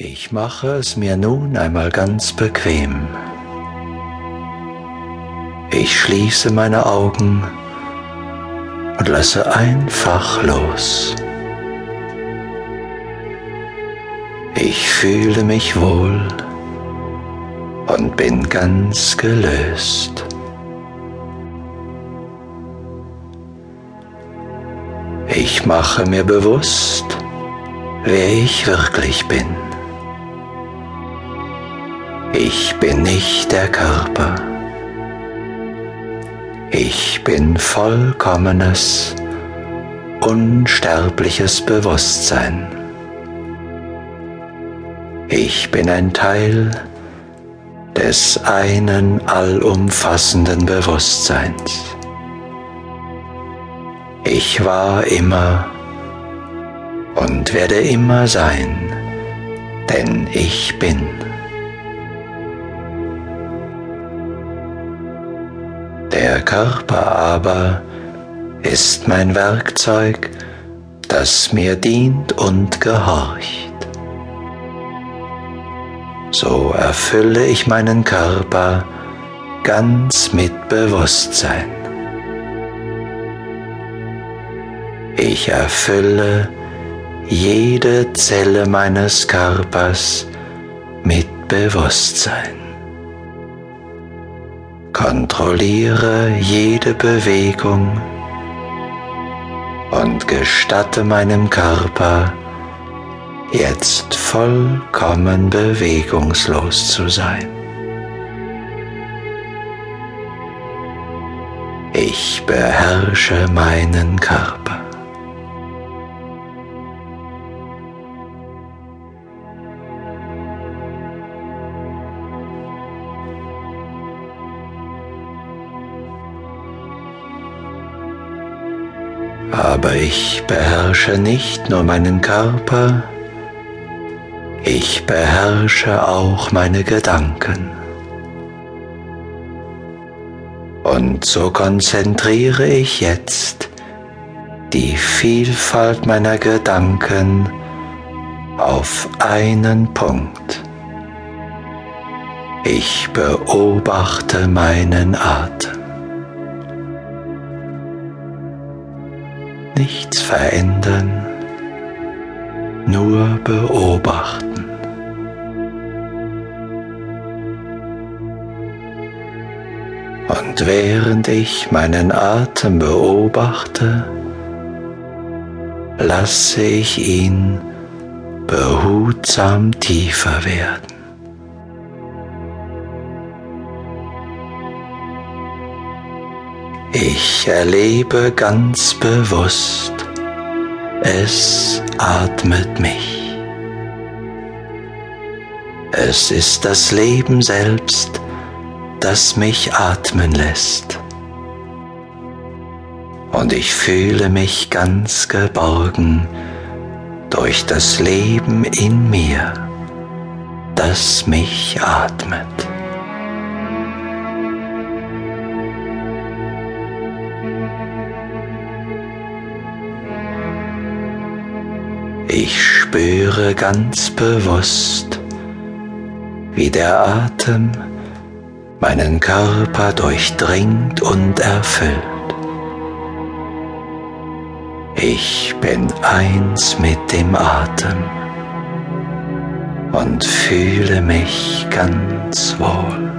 Ich mache es mir nun einmal ganz bequem. Ich schließe meine Augen und lasse einfach los. Ich fühle mich wohl und bin ganz gelöst. Ich mache mir bewusst, wer ich wirklich bin. Ich bin nicht der Körper. Ich bin vollkommenes, unsterbliches Bewusstsein. Ich bin ein Teil des einen allumfassenden Bewusstseins. Ich war immer und werde immer sein, denn ich bin. Körper aber ist mein Werkzeug, das mir dient und gehorcht. So erfülle ich meinen Körper ganz mit Bewusstsein. Ich erfülle jede Zelle meines Körpers mit Bewusstsein. Kontrolliere jede Bewegung und gestatte meinem Körper, jetzt vollkommen bewegungslos zu sein. Ich beherrsche meinen Körper. Aber ich beherrsche nicht nur meinen Körper, ich beherrsche auch meine Gedanken. Und so konzentriere ich jetzt die Vielfalt meiner Gedanken auf einen Punkt. Ich beobachte meinen Atem. Nichts verändern, nur beobachten. Und während ich meinen Atem beobachte, lasse ich ihn behutsam tiefer werden. Ich erlebe ganz bewusst, es atmet mich. Es ist das Leben selbst, das mich atmen lässt. Und ich fühle mich ganz geborgen durch das Leben in mir, das mich atmet. Ich spüre ganz bewusst, wie der Atem meinen Körper durchdringt und erfüllt. Ich bin eins mit dem Atem und fühle mich ganz wohl.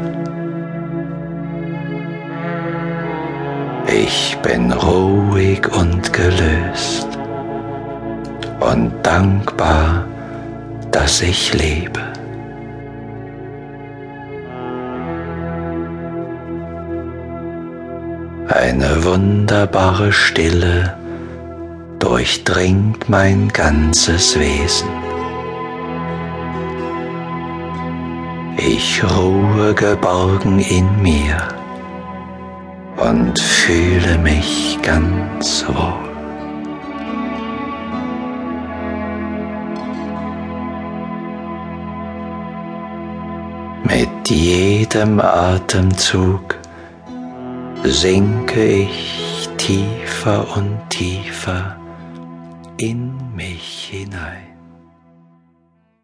Ich bin ruhig und gelöst und dankbar, dass ich lebe. Eine wunderbare Stille durchdringt mein ganzes Wesen. Ich ruhe geborgen in mir und fühle mich ganz wohl. Mit jedem Atemzug sinke ich tiefer und tiefer in mich hinein.